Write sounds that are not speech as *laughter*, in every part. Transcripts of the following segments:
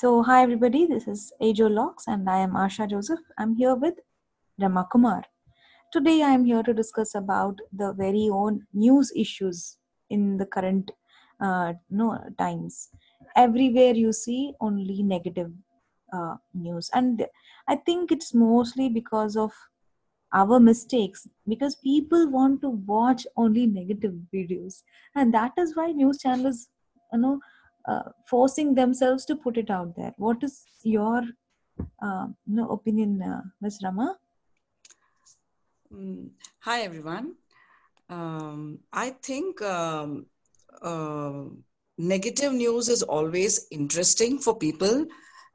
So, hi everybody, this is Ajo Logs and I am Asha Joseph. I'm here with Rama Kumar. Today, I am here to discuss about the very own news issues in the current uh, no times. Everywhere you see only negative uh, news, and I think it's mostly because of our mistakes because people want to watch only negative videos and that is why news channels you know uh, forcing themselves to put it out there what is your uh, no opinion uh, ms rama Mm, Hi, everyone. Um, I think um, uh, negative news is always interesting for people,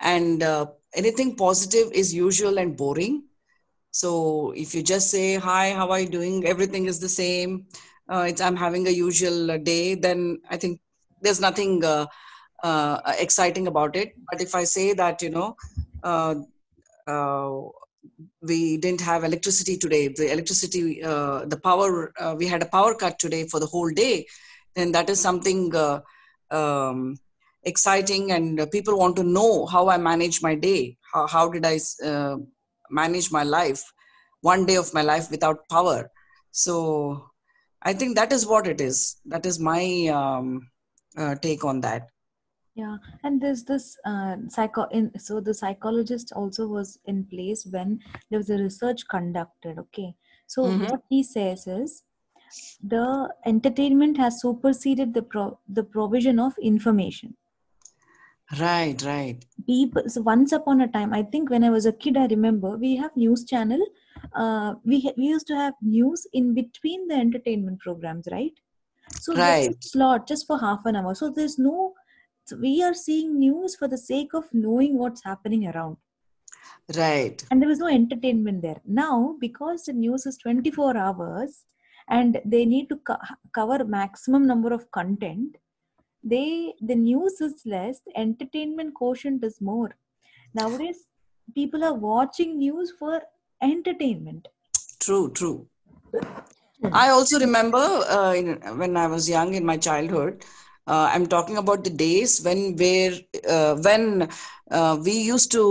and uh, anything positive is usual and boring. So if you just say, Hi, how are you doing? Everything is the same. Uh, it's, I'm having a usual uh, day, then I think there's nothing uh, uh, exciting about it. But if I say that, you know, uh, uh, we didn't have electricity today the electricity uh, the power uh, we had a power cut today for the whole day then that is something um, exciting and people want to know how i manage my day. How, how did i manage my life one day of my life without power? So i think that is what it is. That is my um, uh, take on that. Yeah and there's this uh, psycho in so the psychologist also was in place when there was a research conducted okay? So Mhm. what he says is the entertainment has superseded the pro- the provision of information. Right right. People so once upon a time i think when i was a kid i remember we have news channel uh, we ha- we used to have news in between the entertainment programs right so right. slot just for half an hour. So there's no we are seeing news for the sake of knowing what's happening around. Right. And there was no entertainment there. Now because the news is 24 hours and they need to co- cover maximum number of content they the news is less the entertainment quotient is more. Nowadays people are watching news for entertainment. True true I also remember uh, in, when I was young in my childhood. Uh, I'm talking about the days when where uh, when uh, we used to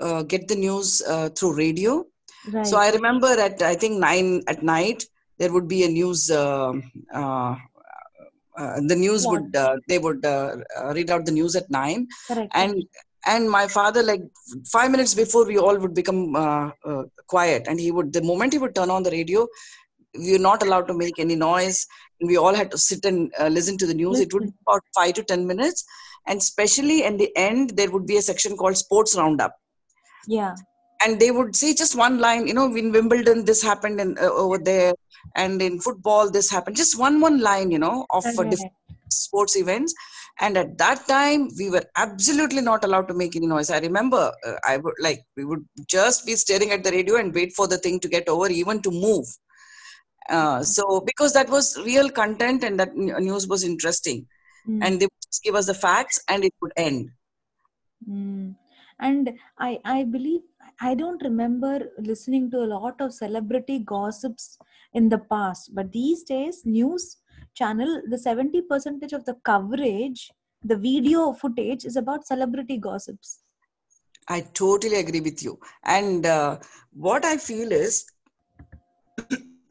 uh, get the news uh, through radio. right So I remember at I think nine at night there would be a news. Uh, uh, uh, the news Yeah. would uh, they would read out the news at nine, correct and and my father like five minutes before we all would become uh, uh, quiet, and he would the moment he would turn on the radio, we were not allowed to make any noise and we all had to sit and uh, listen to the news. It would be about 5 to 10 minutes and especially in the end there would be a section called sports roundup. Yeah. And they would say just one line you know in wimbledon this happened and uh, over there and in football this happened. Just one one line you know of correct different sports events. And at that time we were absolutely not allowed to make any noise. I remember uh, i would like we would just be staring at the radio and wait for the thing to get over even to move uh, so because that was real content and that news was interesting Mm. and they would just give us the facts and it would end Mm. And I, I believe I don't remember listening to a lot of celebrity gossips in the past, but these days news channel the 70 percentage of the coverage, the video footage is about celebrity gossips. i totally agree with you and uh, what i feel is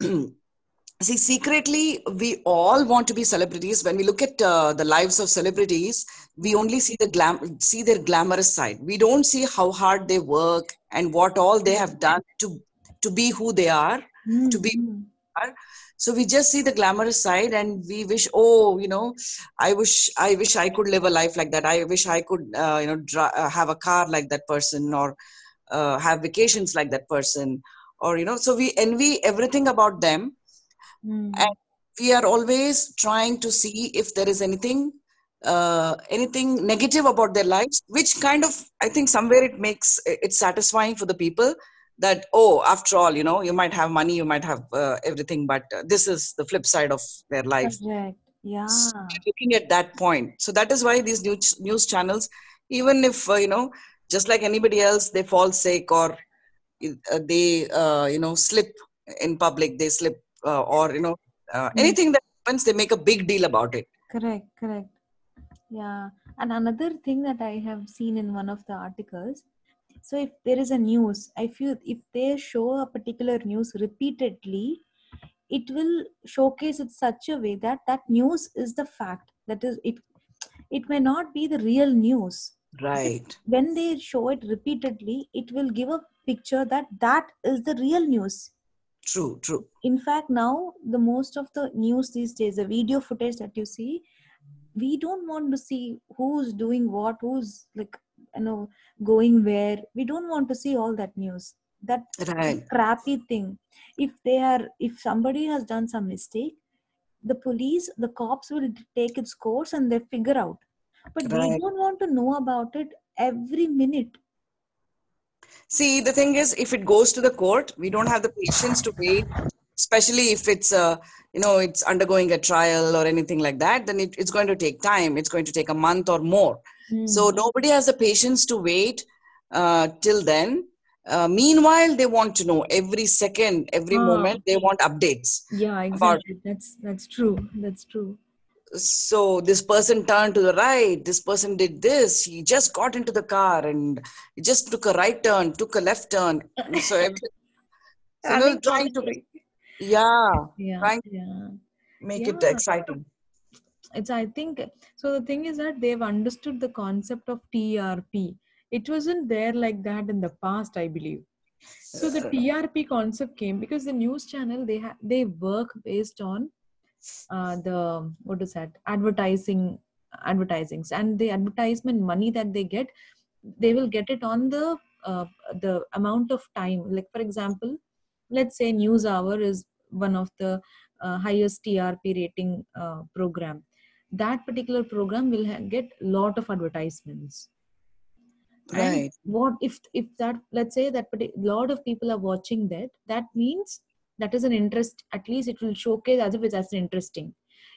*clears throat* *coughs* see secretly we all want to be celebrities when we look at uh, the lives of celebrities we only see the glam see their glamorous side we don't see how hard they work and what all they have done to to be who they are Mm, to be mm. are. so we just see the glamorous side and we wish oh you know i wish i wish i could live a life like that i wish i could uh, you know dri- uh, have a car like that person or uh, have vacations like that person or you know so we envy everything about them Mm. and we are always trying to see if there is anything uh, anything negative about their lives which kind of i think somewhere it makes it's satisfying for the people that oh after all you know you might have money you might have uh, everything but uh, this is the flip side of their life Correct. Yeah. So looking at that point so that is why these news news channels even if uh, you know just like anybody else they fall sick or uh, they uh, you know slip in public they slip uh, or you know uh, Mm. anything that happens they make a big deal about it Correct. Correct. Yeah. And another thing that I have seen in one of the articles so if there is a news, I feel if they show a particular news repeatedly, it will showcase it such a way that that news is the fact. That is, it it may not be the real news. Right. When they show it repeatedly, it will give a picture that that is the real news. True, true. In fact, now the most of the news these days, the video footage that you see, we don't want to see who's doing what, who's like you know going where. We don't want to see all that news. That Right. crappy thing. If they are, if somebody has done some mistake, the police, the cops will take its course and they figure out. But we don't want to know about it every minute. See, the thing is, if it goes to the court, we don't have the patience to wait, especially if it's, uh, you know, it's undergoing a trial or anything like that, then it, it's going to take time. It's going to take a month or more. So Hmm. nobody has the patience to wait uh, till then. Uh, meanwhile, they want to know every second, every Ah. moment, they want updates. yeah, about- exactly. That's that's true. That's true. So this person turned to the right this person did this he just got into the car and just took a right turn took a left turn so, *laughs* every, so you know, trying to yeah Yeah, trying yeah. make it exciting It's I think so. The thing is that they've understood the concept of TRP. It wasn't there like that in the past, I believe. So the TRP concept came because the news channel they ha- they work based on uh, the what is that advertising advertisings. And the advertisement money that they get they will get it on the uh, the amount of time. Like for example let's say news hour is one of the uh, highest trp rating uh, program. That particular program will ha- get lot of advertisements. And right. what if if that let's say that a lot of people are watching that that means that is an interest at least it will showcase as if it's as interesting.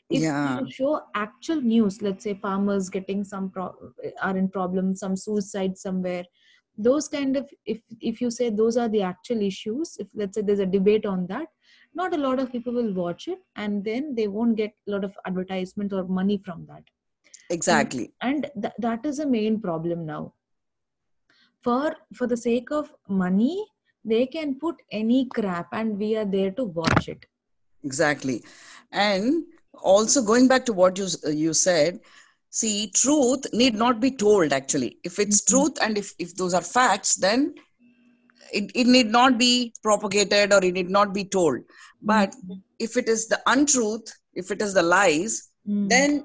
If Yeah. you show actual news let's say farmers getting some pro- are in problem some suicide somewhere those kind of if if you say those are the actual issues if let's say there's a debate on that not a lot of people will watch it and then they won't get a lot of advertisement or money from that. Exactly. And th- that is a main problem now. For for the sake of money they can put any crap and we are there to watch it. Exactly. And also going back to what you you said see truth need not be told actually. If it's Mhm. truth and if, if those are facts then it, it need not be propagated or it need not be told. But if it is the untruth if it is the lies Mm. then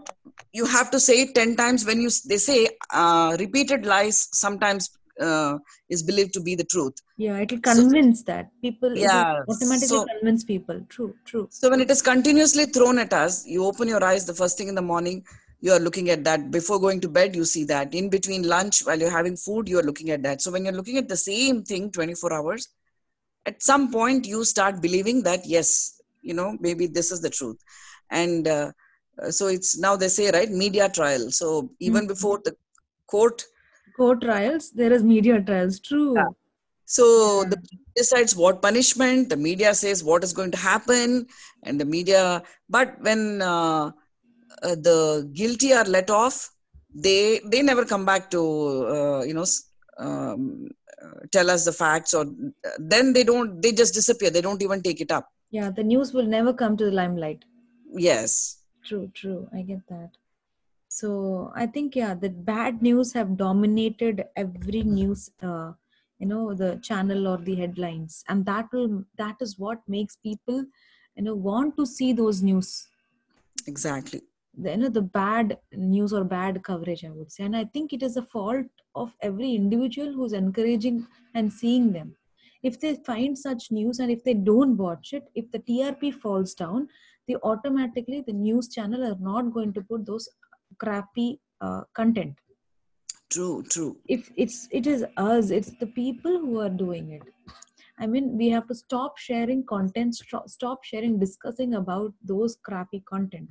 you have to say it 10 times when you they say uh, repeated lies sometimes uh, is believed to be the truth. Yeah it will So- convince that people Yeah, automatically so- convince people. True true. So when it is continuously thrown at us you open your eyes the first thing in the morning you are looking at that. Before going to bed you see that. In between lunch while you're having food you are looking at that. So when you're looking at the same thing 24 hours at some point you start believing that yes you know maybe this is the truth. And uh, so it's now they say right media trial. So even Mhm. before the court court trials there is media trials true. Yeah. so Yeah. the decides what punishment the media says what is going to happen and the media but when uh, uh, the guilty are let off they they never come back to uh, you know um, tell us the facts or then they don't they just disappear they don't even take it up. Yeah the news will never come to the limelight. Yes. True true i get that so i think yeah the bad news have dominated every news uh, you know the channel or the headlines. And that will that is what makes people you know want to see those news. Exactly. The, you know the bad news or bad coverage i would say. And i think it is a fault of every individual who's encouraging and seeing them. If they find such news and if they don't watch it if the trp falls down they automatically the news channel are not going to put those crappy uh, content. True true. If it's it is us it's the people who are doing it. I mean we have to stop sharing content stop, stop sharing discussing about those crappy content.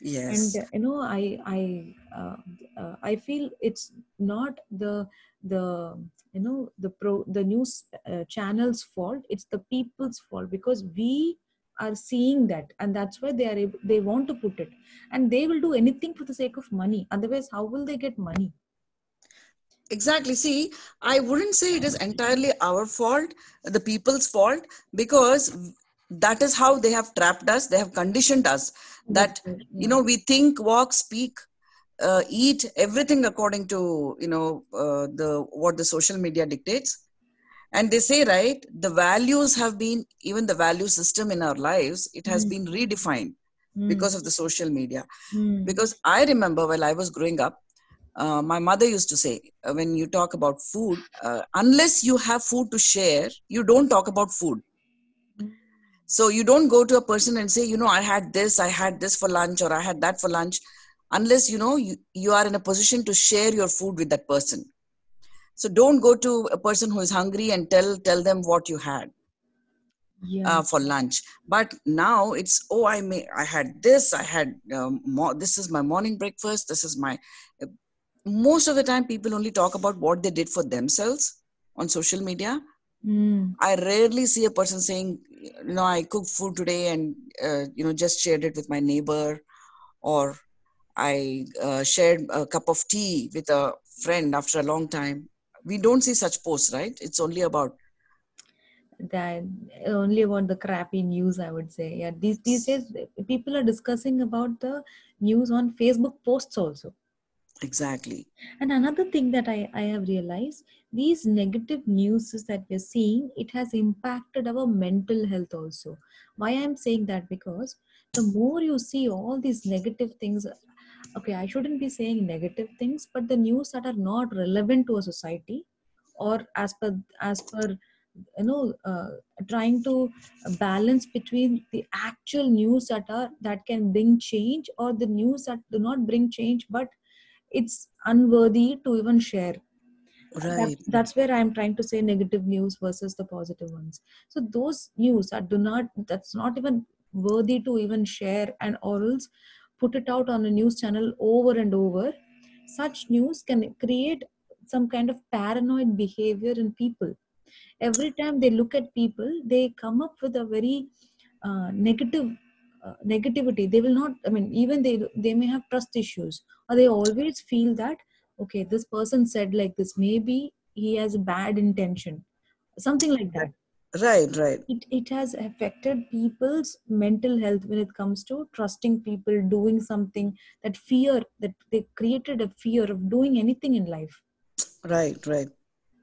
Yes. And uh, you know i i uh, uh, i feel it's not the the you know the pro the news uh, channels fault. It's the people's fault because we are seeing that and that's why they are able, they want to put it. And they will do anything for the sake of money. Otherwise how will they get money? Exactly. See i wouldn't say it is entirely our fault the people's fault because that is how they have trapped us they have conditioned us. That you know we think walk speak uh, eat everything according to you know uh, the what the social media dictates and they say right the values have been even the value system in our lives it has Mm. been redefined Mm, because of the social media. Mm, because i remember while i was growing up uh, my mother used to say uh, when you talk about food uh, unless you have food to share you don't talk about food. So you don't go to a person and say you know i had this i had this for lunch or i had that for lunch unless you know you, you are in a position to share your food with that person so don't go to a person who is hungry and tell tell them what you had yeah. uh, for lunch. But now it's oh i may i had this i had um, this is my morning breakfast this is my most of the time people only talk about what they did for themselves on social media. Mm, i rarely see a person saying you know i cooked food today and uh, you know just shared it with my neighbor or i uh, shared a cup of tea with a friend after a long time we don't see such posts right? It's only about that only about the crappy news i would say. Yeah these these days people are discussing about the news on facebook posts also. Exactly. And another thing that I, I have realized these negative news that we're seeing it has impacted our mental health also. Why i'm saying that? Because the more you see all these negative things okay i shouldn't be saying negative things but the news that are not relevant to a society or as per as per you know uh, trying to balance between the actual news that are that can bring change or the news that do not bring change but it's unworthy to even share. That, right. that's where i'm trying to say negative news versus the positive ones. So those news that do not that's not even worthy to even share and or else put it out on a news channel over and over. Such news can create some kind of paranoid behavior in people. Every time they look at people they come up with a very uh, negative uh, negativity. They will not i mean even they they may have trust issues or they always feel that okay this person said like this maybe he has a bad intention. Something like that right right. It, it has affected people's mental health when it comes to trusting people doing something that fear that they created a fear of doing anything in life. Right right.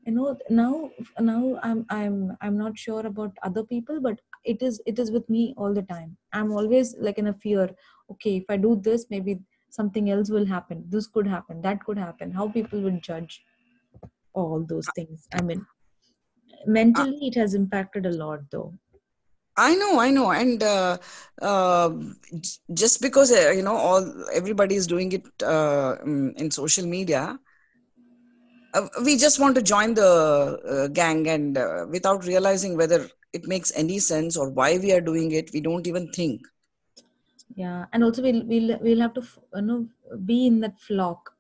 You know now now i'm i'm i'm not sure about other people but it is it is with me all the time. I'm always like in a fear. Okay if i do this maybe something else will happen. This could happen. That could happen. How people will judge all those things i mean mentally it has impacted a lot though. I know, I know, and uh, uh, just because uh, you know all everybody is doing it uh, mm, in social media, uh, we just want to join the uh, gang, and uh, without realizing whether it makes any sense or why we are doing it, we don't even think. yeah and also we'll we'll, we'll have to you know be in that flock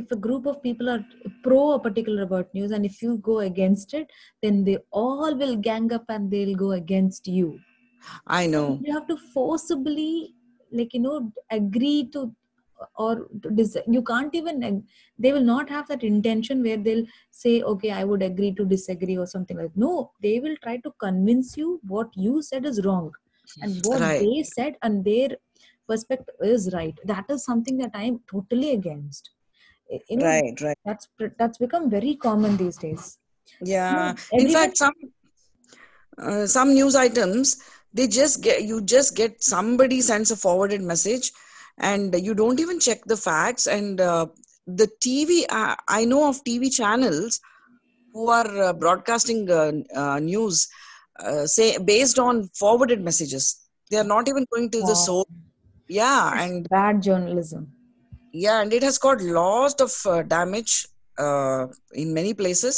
if a group of people are pro a particular about news and if you go against it then they all will gang up and they'll go against you. I know, you have to forcibly like you know agree to or to dis- you can't even they will not have that intention where they'll say okay i would agree to disagree or something like no they will try to convince you what you said is wrong and what right, they said and their perspective is right. That is something that i am totally against you know right, right. that's that's become very common these days. You Yeah. know In fact, some uh, some news items they just get you just get somebody sends a forwarded message and you don't even check the facts. And uh, the tv uh, i know of tv channels who are uh, broadcasting uh, uh, news uh, say based on forwarded messages. They are not even going to the wow. source. Yeah it's and bad journalism yeah and it has got lots of uh, damage uh, in many places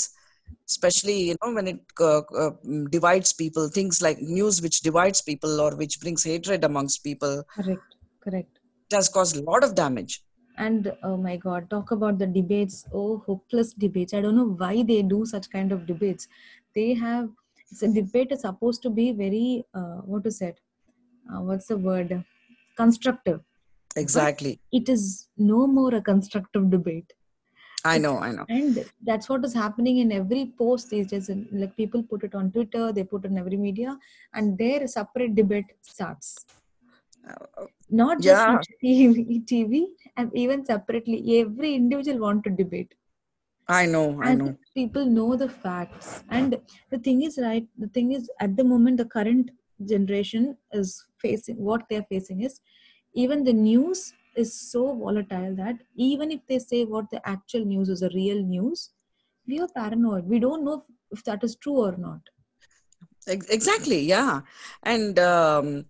especially you know when it uh, uh, divides people things like news which divides people or which brings hatred amongst people correct correct it has caused a lot of damage And oh my God, talk about the debates. Oh, hopeless debates. I don't know why they do such kind of debates. They have, it's a debate is supposed to be very, uh, what is it? uh, what's the word constructive exactly. it is no more a constructive debate. I know i know. and that's what is happening in every post these days. Like people put it on twitter they put it in every media and their separate debate starts. Uh, not just Yeah. TV, TV and even separately every individual want to debate. I know i know. people know the facts. And the thing is right the thing is at the moment the current generation is facing what they're facing is even the news is so volatile that even if they say what the actual news is a real news we are paranoid. We don't know if that is true or not. Exactly yeah. And um,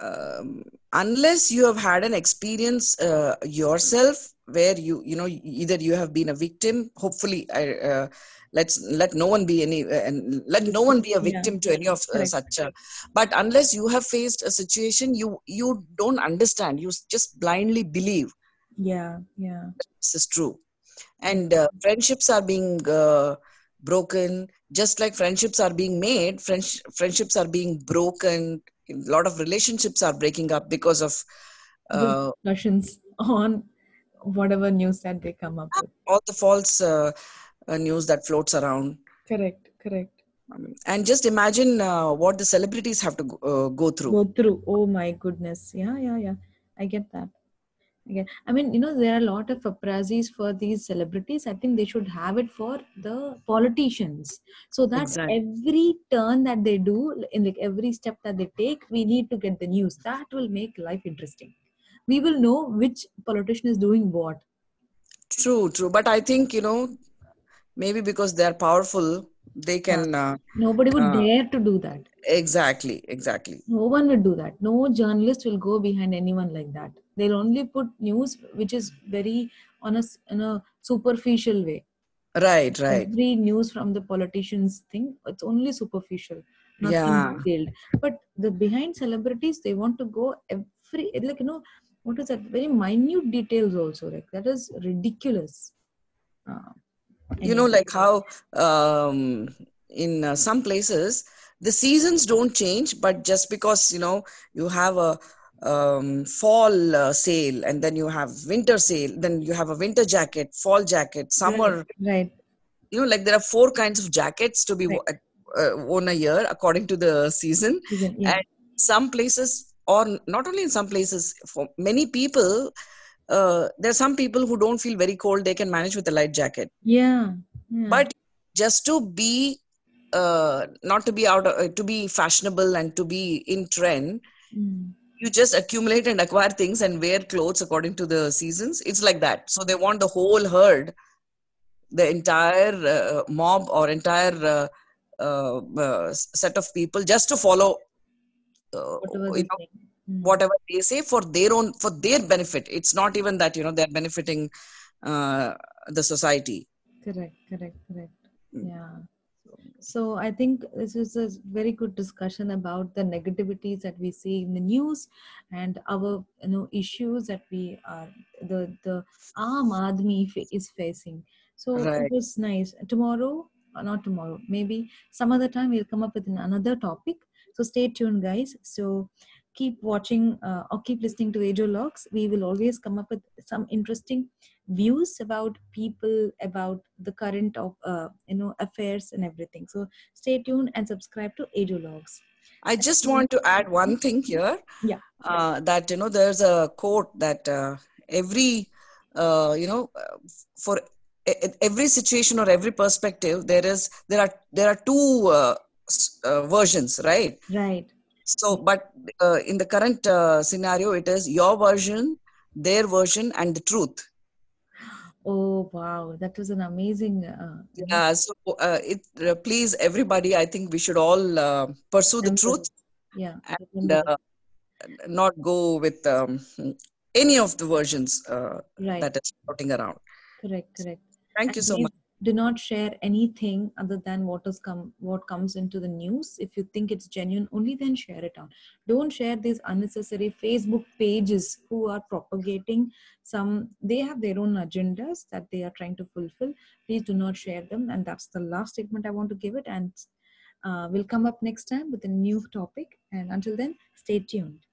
um, unless you have had an experience uh, yourself where you you know either you have been a victim hopefully I, uh, let's let no one be any uh, and let no one be a Yeah. victim to any of uh, such a, but unless you have faced a situation you you don't understand. You just blindly believe. Yeah yeah. This is true. And uh, friendships are being uh, broken. Just like friendships are being made French- friendships are being broken a lot of relationships are breaking up because of uh, discussions on whatever news that they come up with. All the false uh, uh, news that floats around. Correct correct. And just imagine uh, what the celebrities have to go, uh, go through. Go through. Oh my goodness. Yeah yeah yeah. I get that again i mean you know there are a lot of appraisals for these celebrities. I think they should have it for the politicians. So that Exactly. every turn that they do in like every step that they take we need to get the news. That will make life interesting. We will know which politician is doing what. True true. But i think you know maybe because they are powerful they can uh, nobody would Uh, dare to do that. Exactly exactly. No one would do that. No journalist will go behind anyone like that they'll only put news which is very on a, in a superficial way. Right right. Every news from the politicians thing it's only superficial nothing Yeah. detailed but the behind celebrities they want to go every like you know what is that very minute details also like that is ridiculous. Uh, you know like how um, in uh, some places the seasons don't change but just because you know you have a um, fall uh, sale and then you have winter sale then you have a winter jacket fall jacket summer right, right you know like there are four kinds of jackets to be Right. uh, worn a year according to the season yeah and some places or not only in some places for many people uh, there are some people who don't feel very cold they can manage with a light jacket yeah, yeah. but just to be uh, not to be out of, uh, to be fashionable and to be in trend Mm. You just accumulate and acquire things and wear clothes according to the seasons it's like that so they want the whole herd the entire uh, mob or entire uh, uh, uh, set of people just to follow uh, whatever they know, say. Mm. whatever they say for their own for their benefit it's not even that you know they're benefiting uh, the society correct correct correct Mm. yeah so i think this is a very good discussion about the negativities that we see in the news and our you know issues that we are the the aam admi is facing. So Right. it was nice. Tomorrow or not tomorrow maybe some other time we'll come up with another topic. So stay tuned guys. So keep watching uh, or keep listening to Ajo Logs. We will always come up with some interesting views about people, about the current of uh, you know affairs and everything. So stay tuned and subscribe to Ajo Logs. I just want to add one thing here. Yeah. Uh, that you know, there's a quote that uh, every uh, you know, for every situation or every perspective, there is there are there are two uh, uh, versions, right? Right. So, but uh, in the current uh, scenario, it is your version, their version, and the truth. Oh wow, that was an amazing. Uh, Yeah. So, uh, it uh, please everybody. I think we should all uh, pursue the truth Yeah. and uh, not go with um, any of the versions uh, right. that is floating around. correct. Correct. Thank you so much. Do not share anything other than what has come what comes into the news. If you think it's genuine only then share it out. Don't share these unnecessary facebook pages who are propagating some they have their own agendas that they are trying to fulfill. Please do not share them. And that's the last statement i want to give it. And Uh, we'll come up next time with a new topic. And until then, stay tuned.